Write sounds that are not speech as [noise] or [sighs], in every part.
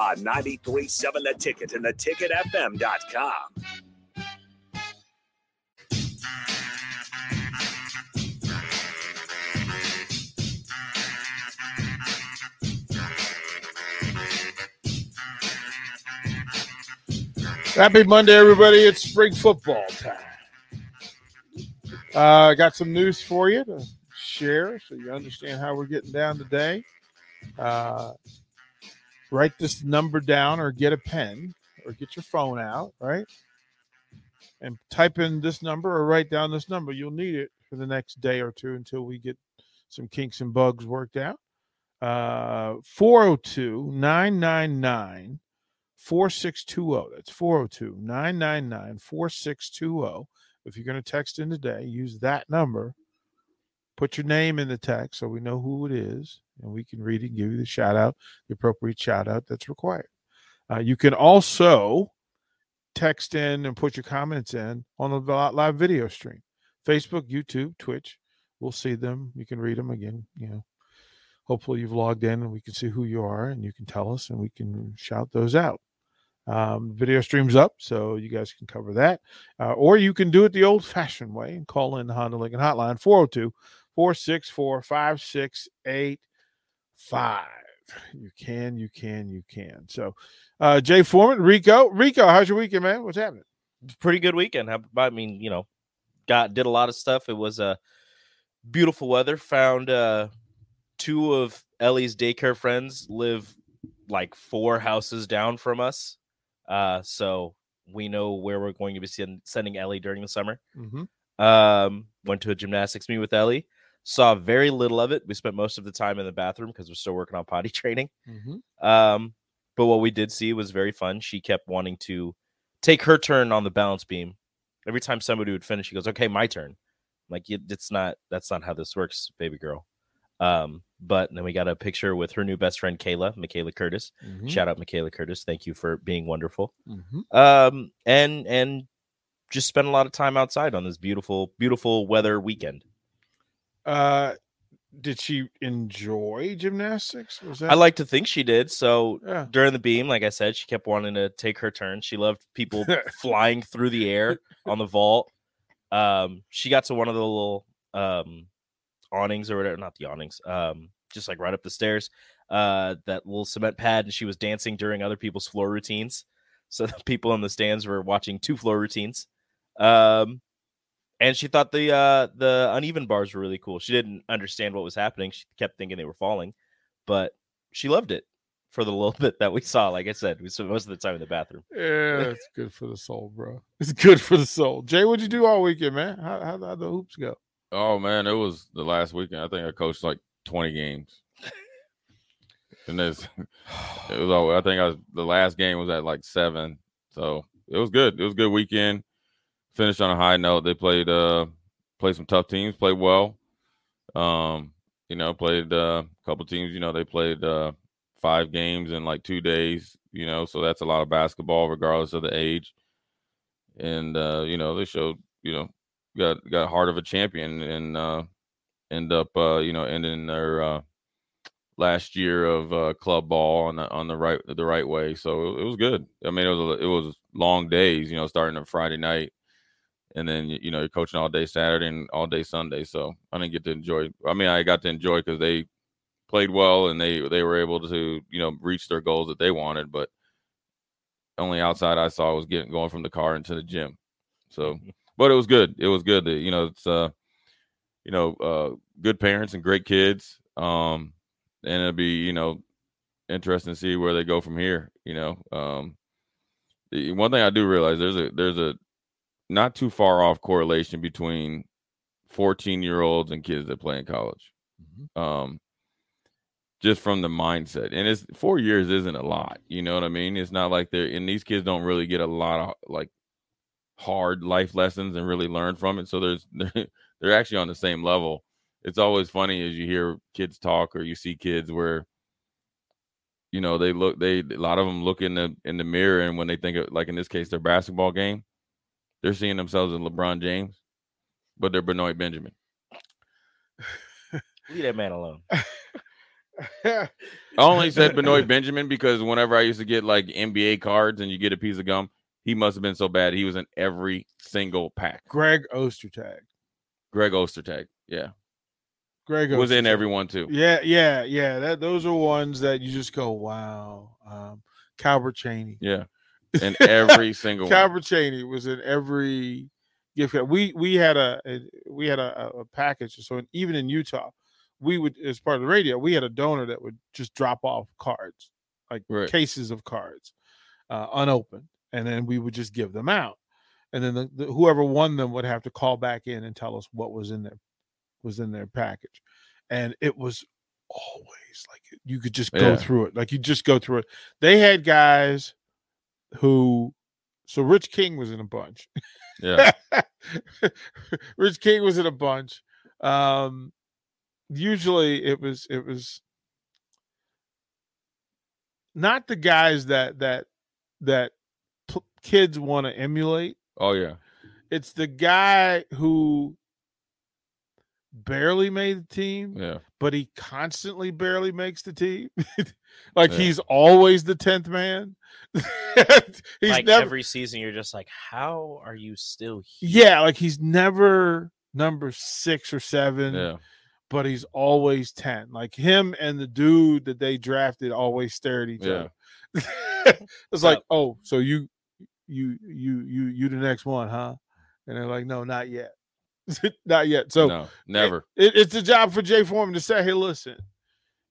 On 93.7 The Ticket and theticketfm.com. Happy Monday, everybody. It's spring football time. I uh, got some news for you to share so you understand how we're getting down today. Uh, write this number down or get a pen or get your phone out, right? And type in this number or write down this number. You'll need it for the next day or two until we get some kinks and bugs worked out. Uh, 402 999 4620. That's 402 999 4620. If you're going to text in today, use that number. Put your name in the text so we know who it is and we can read it and give you the shout out, the appropriate shout out that's required. Uh, you can also text in and put your comments in on the live video stream Facebook, YouTube, Twitch. We'll see them. You can read them again. You know, hopefully you've logged in and we can see who you are and you can tell us and we can shout those out. Um, video streams up, so you guys can cover that. Uh, or you can do it the old fashioned way and call in the Honda Lincoln Hotline 402 464 5685. You can, you can, you can. So, uh, Jay Foreman, Rico, Rico, how's your weekend, man? What's happening? Pretty good weekend. I mean, you know, got did a lot of stuff. It was a uh, beautiful weather. Found uh, two of Ellie's daycare friends live like four houses down from us. Uh, so we know where we're going to be send, sending Ellie during the summer. Mm-hmm. Um, went to a gymnastics meet with Ellie. Saw very little of it. We spent most of the time in the bathroom because we're still working on potty [laughs] training. Mm-hmm. Um, but what we did see was very fun. She kept wanting to take her turn on the balance beam. Every time somebody would finish, she goes, "Okay, my turn." I'm like it's not. That's not how this works, baby girl. Um, but then we got a picture with her new best friend Kayla, Michaela Curtis. Mm-hmm. Shout out Michaela Curtis. Thank you for being wonderful. Mm-hmm. Um, and and just spent a lot of time outside on this beautiful, beautiful weather weekend. Uh, did she enjoy gymnastics? Was that I like to think she did. So Yeah. during the beam, like I said, she kept wanting to take her turn. She loved people [laughs] flying through the air on the vault. Um, she got to one of the little um awnings or whatever, not the awnings, um, just like right up the stairs, uh, that little cement pad, and she was dancing during other people's floor routines. So [laughs] the people in the stands were watching two floor routines. Um, and she thought the uh the uneven bars were really cool. She didn't understand what was happening. She kept thinking they were falling, but she loved it for the [laughs] little bit that we saw. Like I said, we spent most of the time in the bathroom. Yeah, [laughs] it's good for the soul, bro. It's good for the soul. Jay, what'd you do all weekend, man? How how how the hoops go? Oh man, it was the last weekend. I think I coached like 20 games. and this it was all I think I was the last game was at like seven. So it was good. It was a good weekend. Finished on a high note. They played uh played some tough teams, played well. Um, you know, played uh, a couple teams, you know, they played uh five games in like two days, you know, so that's a lot of basketball regardless of the age. And uh, you know, they showed, you know, got got heart of a champion and uh end up uh you know ending their uh last year of uh club ball on the on the right the right way so it, was good i mean it was a, it was long days you know starting on friday night and then you know you're coaching all day saturday and all day sunday so i didn't get to enjoy i mean i got to enjoy because they played well and they they were able to you know reach their goals that they wanted but only outside i saw was getting going from the car into the gym so [laughs] but it was good. It was good. That, you know, it's uh, you know, uh, good parents and great kids. Um, and it'll be you know interesting to see where they go from here. You know, um, the one thing I do realize there's a there's a not too far off correlation between 14 year olds and kids that play in college. Um, just from the mindset, and it's four years isn't a lot. You know what I mean? It's not like they're and these kids don't really get a lot of like hard life lessons and really learn from it. So there's [laughs] they're, they're actually on the same level. It's always funny as you hear kids talk or you see kids where you know they look they a lot of them look in the in the mirror and when they think of like in this case their basketball game, they're seeing themselves in LeBron James, but they're Benoit Benjamin. [laughs] Leave that man alone. [laughs] I only said Benoit [laughs] Benjamin because whenever I used to get like NBA cards and you get a piece of gum, he must have been so bad. He was in every single pack. Greg Ostertag. Greg Ostertag, yeah, Greg was in everyone too. Yeah, yeah, yeah. That those are ones that you just go, wow. Um, Calbert Cheney. Yeah, in every [laughs] single one. Cheney was in every gift card. We we had a, a we had a, a- package. So even in Utah, we would as part of the radio, we had a donor that would just drop off cards, like Right. cases of cards, uh, unopened, and then we would just give them out. And then the, the, whoever won them would have to call back in and tell us what was in their was in their package, and it was always like you could just go Yeah. through it, like you just go through it. They had guys who, so Rich King was in a bunch. Yeah, [laughs] Rich King was in a bunch. Um, usually it was it was not the guys that that that p- kids want to emulate. oh yeah, It's the guy who barely made the team, yeah, but he constantly barely makes the team. [laughs] like Yeah. he's always the tenth man. [laughs] he's like never every season, you're just like, how are you still here? yeah, like he's never number six or seven. yeah. but he's always 10. Like him and the dude that they drafted always stare at each Yeah. other. [laughs] it's like, oh, so you you you you you the next one, huh? And they're like, no, not yet. [laughs] not yet. So no, never. it, it's the job for Jay Foreman to say, hey, listen,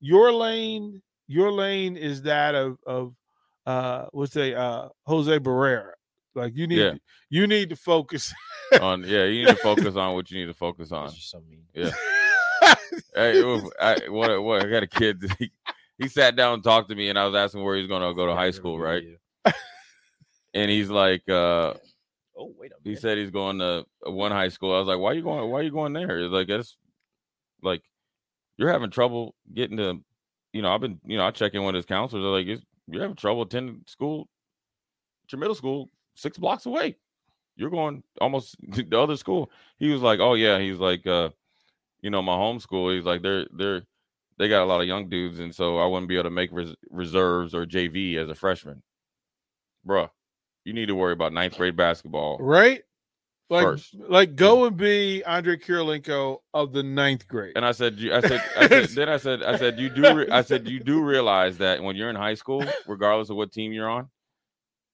your lane, your lane is that of of uh what's say uh Jose Barrera. Like you need Yeah. you need to focus. [laughs] on yeah, you need to focus on what you need to focus on. So mean. Yeah. [laughs] Hey, was- I, what, what, I got a kid. He, he sat down and talked to me, and I was asking where he's going to go to high school, right? And he's like, uh, Oh wait a minute. he said he's going to one high school. I was like, why you going? Why you going there? He's like, that's like you're having trouble getting to. You know, I've been. You know, I check in with his counselors. They're like, you're having trouble attending school. At your middle school, six blocks away. You're going almost [laughs] to the other school. He was like, oh yeah. He's like, uh, you know, my homeschool, he's like, they're they're they got a lot of young dudes, and so I wouldn't be able to make res- reserves or JV as a freshman. Bruh, you need to worry about ninth grade basketball. Right? Like, First. like go and be Andre Kirilenko of the ninth grade. And I said, you- I said, I said [laughs] then I said, I said, you do, re- I said, you do realize that when you're in high school, regardless of what team you're on,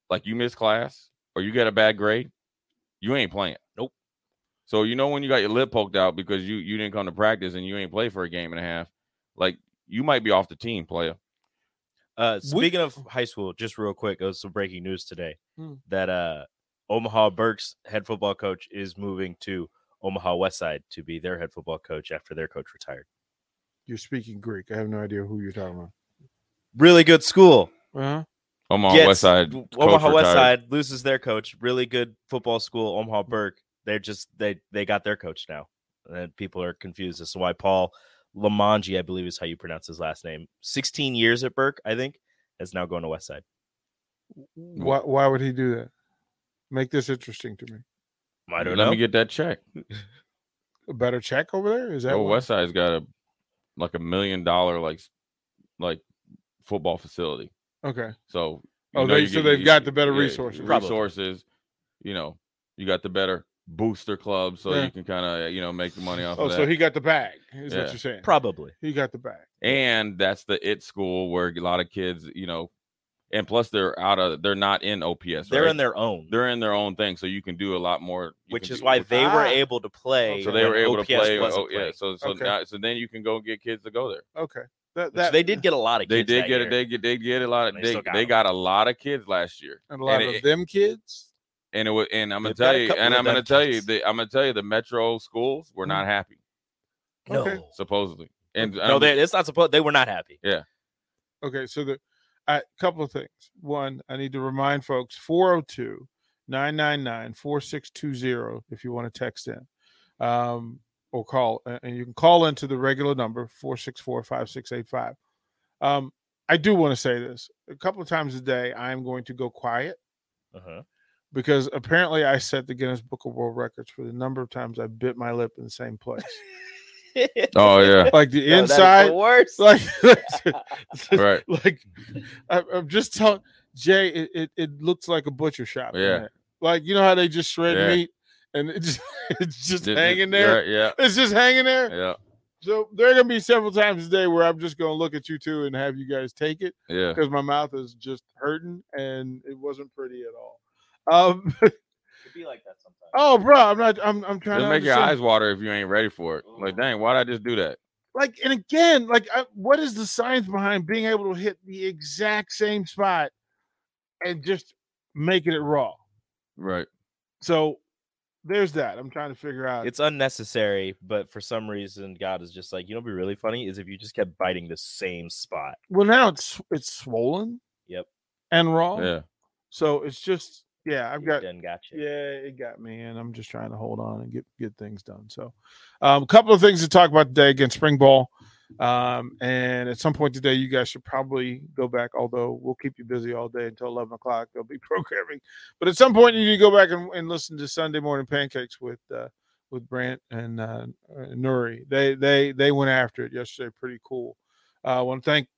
like you miss class or you get a bad grade, you ain't playing. Nope. So you know when you got your lip poked out because you you didn't come to practice and you ain't play for a game and a half, like you might be off the team, player. Uh, We- speaking of high school, just real quick, it was some breaking news today Hmm. that uh, Omaha Burke's head football coach is moving to Omaha West Side to be their head football coach after their coach retired. You're speaking Greek. I have no idea who you're talking about. Really good school. Uh-huh. Omaha Gets- West Side. Omaha West retired. Side loses their coach. Really good football school. Omaha Burke. They're just they they got their coach now, and people are confused as to why Paul Limongi, I believe is how you pronounce his last name. 16 years at Burke, I think, is now going to West Side. Why, why would he do that? Make this interesting to me. I don't Let know. me get that check. [laughs] A better check over there? Is that Oh, what- West Side's got a like a million dollar like like football facility. Okay. So you Oh, know they- so get- they've you- got the better yeah, resources. Probably. Resources, you know, you got the better booster club, so Yeah. you can kind of you know make the money off Oh, of that. so he got the bag, is Yeah. what you're saying. Probably. He got the bag. and that's the it school where a lot of kids, you know, and plus they're out of they're not in OPS. They're in their own, they're in their own thing, so you can do a lot more. which is do- why they were Ah. able to play. So they were when able to play. Oh yeah. So so Okay. now, so then you can go get kids to go there. Okay. That, that they did get a lot of. They did get it. They get they get a lot of They they got they got a lot of kids last year, and a lot and of it- them kids. And it was and I'm gonna tell you, couple and I'm gonna tell you, kids. the, I'm gonna tell you, the metro schools were not happy no, Okay. supposedly, and no, I'm- they, it's not supposed. They were not happy. Yeah. Okay, so the a couple of things. One, I need to remind folks 402 999 4620 if you want to text in um, or call. And you can call into the regular number 464 5685. Um, I do want to say this a couple of times a day, I am going to go quiet Uh-huh. Because apparently I set the Guinness Book of World Records for the number of times I bit my lip in the same place. [laughs] oh yeah, [laughs] Like the is inside, the worst. like [laughs] right. like I, I'm just telling Jay, it, it, it looks like a butcher shop. Yeah. Like you know how they just shred Yeah. meat and it just it's just Just- hanging there. right, yeah, It's just hanging there. yeah, So there are gonna be several times a day where I'm just gonna look at you two and have you guys take it yeah. because my mouth is just hurting and it wasn't pretty at all. Um [laughs] be like that sometimes. oh bro, I'm not I'm I'm trying It'll to make your eyes water if you ain't ready for it. Like, dang, why'd I just do that? like and again like I, what is the science behind being able to hit the exact same spot and just making it raw Right. so there's that i'm trying to figure out It's unnecessary, but for some reason, God is just like, you know, what'd be really funny is if you just kept biting the same spot. well now it's it's swollen Yep. and raw Yeah. so it's just yeah i've got done got you. yeah it got me and i'm just trying to hold on and get get things done so um, a couple of things to talk about today again spring ball um, and at some point today you guys should probably go back although we'll keep you busy all day until 11 o'clock there'll be [laughs] programming but at some point you need to go back and, and listen to sunday morning pancakes with uh, with brant and uh, uh, nuri they they they went after it yesterday pretty cool uh, i want to thank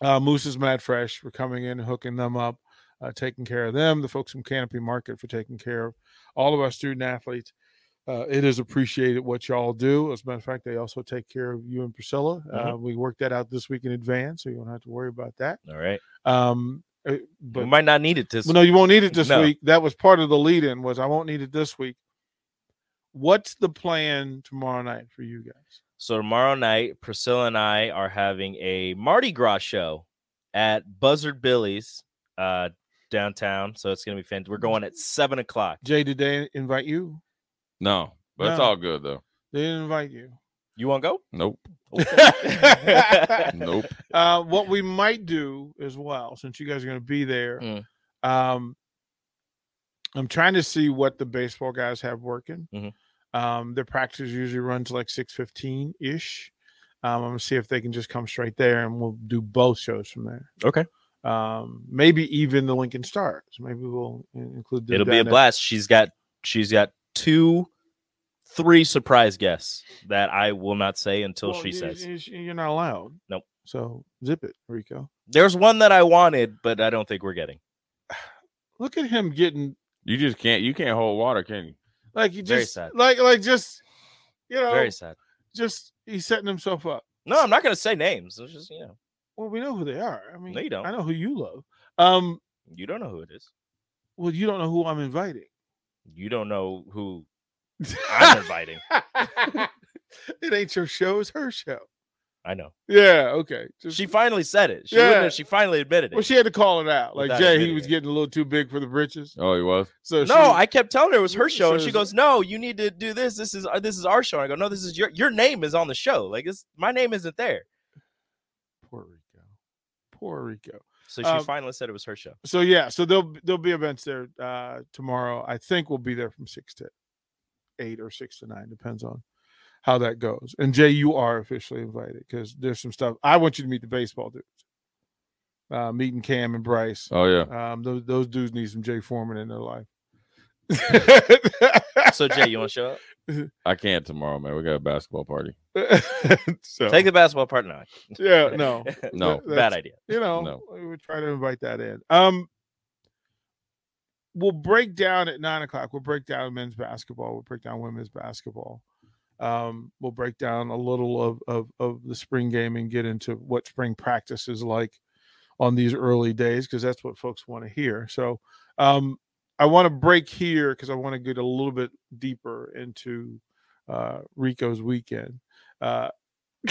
uh, moose's mad fresh for coming in and hooking them up uh, taking care of them, the folks from Canopy Market for taking care of all of our student athletes. Uh, it is appreciated what y'all do. As a matter of fact, they also take care of you and Priscilla. Uh, we worked that out this week in advance, so you don't have to worry about that. All right. Um, uh, we might not need it this. well, no, you won't need it this No. week. That was part of the lead-in. Was I won't need it this week. What's the plan tomorrow night for you guys? So tomorrow night, Priscilla and I are having a Mardi Gras show at Buzzard Billy's uh, downtown. So it's gonna be fantastic. We're going at seven o'clock. Jay, did they invite you? No, but it's No. all good though. They didn't invite you. You want to go? Nope. [laughs] [laughs] Nope. Uh, what we might do as well, since you guys are going to be there, Mm. um, I'm trying to see what the baseball guys have working. Mhm. Um, their practice usually runs like six fifteen ish. Um, I'm gonna see if they can just come straight there, and we'll do both shows from there. Okay. Um, maybe even the Lincoln Stars. Maybe we'll include. them It'll be a down there. blast. She's got she's got two three surprise guests that I will not say until Well, she you- says. you- You're not allowed. Nope. So zip it, Rico. There's one that I wanted, but I don't think we're getting. [sighs] Look at him getting You just can't. You can't hold water, can you? like he Very just sad. like like just you know Very sad. just he's setting himself up. No, I'm not going to say names. It's just you know, Well, we know who they are. I mean, they don't. I know who you love. Um, you don't know who it is. well, you don't know who I'm inviting. You don't know who I'm inviting. [laughs] it ain't your show; it's her show. I know. Yeah. Okay. Just, She finally said it. She Yeah. she finally admitted it. well, she had to call it out. Like Without Jay, he was it. getting a little too big for the britches. Oh, he was. So no, she- I kept telling her it was her show, and she goes, "No, you need to do this. This is uh, this is our show." And I go, "No, this is your your name is on the show. Like this, my name isn't there." Poor Rico. Poor Rico. So she Um, finally said it was her show. So yeah, so there'll there'll be events there uh, tomorrow. I think we'll be there from six to eight or six to nine, depends on how that goes. And Jay, you are officially invited because there's some stuff. I want you to meet the baseball dudes. Uh, meeting Cam and Bryce. Oh yeah. Um, those those dudes need some Jay Foreman in their life. [laughs] So Jay, you want to show up? I can't tomorrow, man. We got a basketball party. [laughs] so Take the basketball part now. yeah, [laughs] no, No. That- Bad idea. you know, No. we would try to invite that in. Um, we'll break down at nine o'clock. We'll break down men's basketball. We'll break down women's basketball. Um, we'll break down a little of, of of the spring game and get into what spring practice is like on these early days because that's what folks want to hear. So, um, I want to break here because I want to get a little bit deeper into uh, Rico's weekend. Uh, [laughs]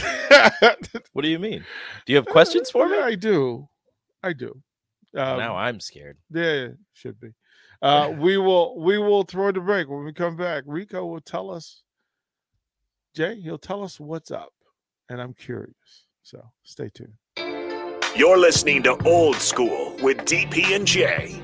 What do you mean? Do you have questions for me? Yeah, I do. I do. Um, now I'm scared. yeah, should be. Uh, [laughs] we will we will throw the break when we come back. Rico will tell us. Jay, he'll tell us what's up, and I'm curious. So stay tuned. You're listening to Old School with DP and J.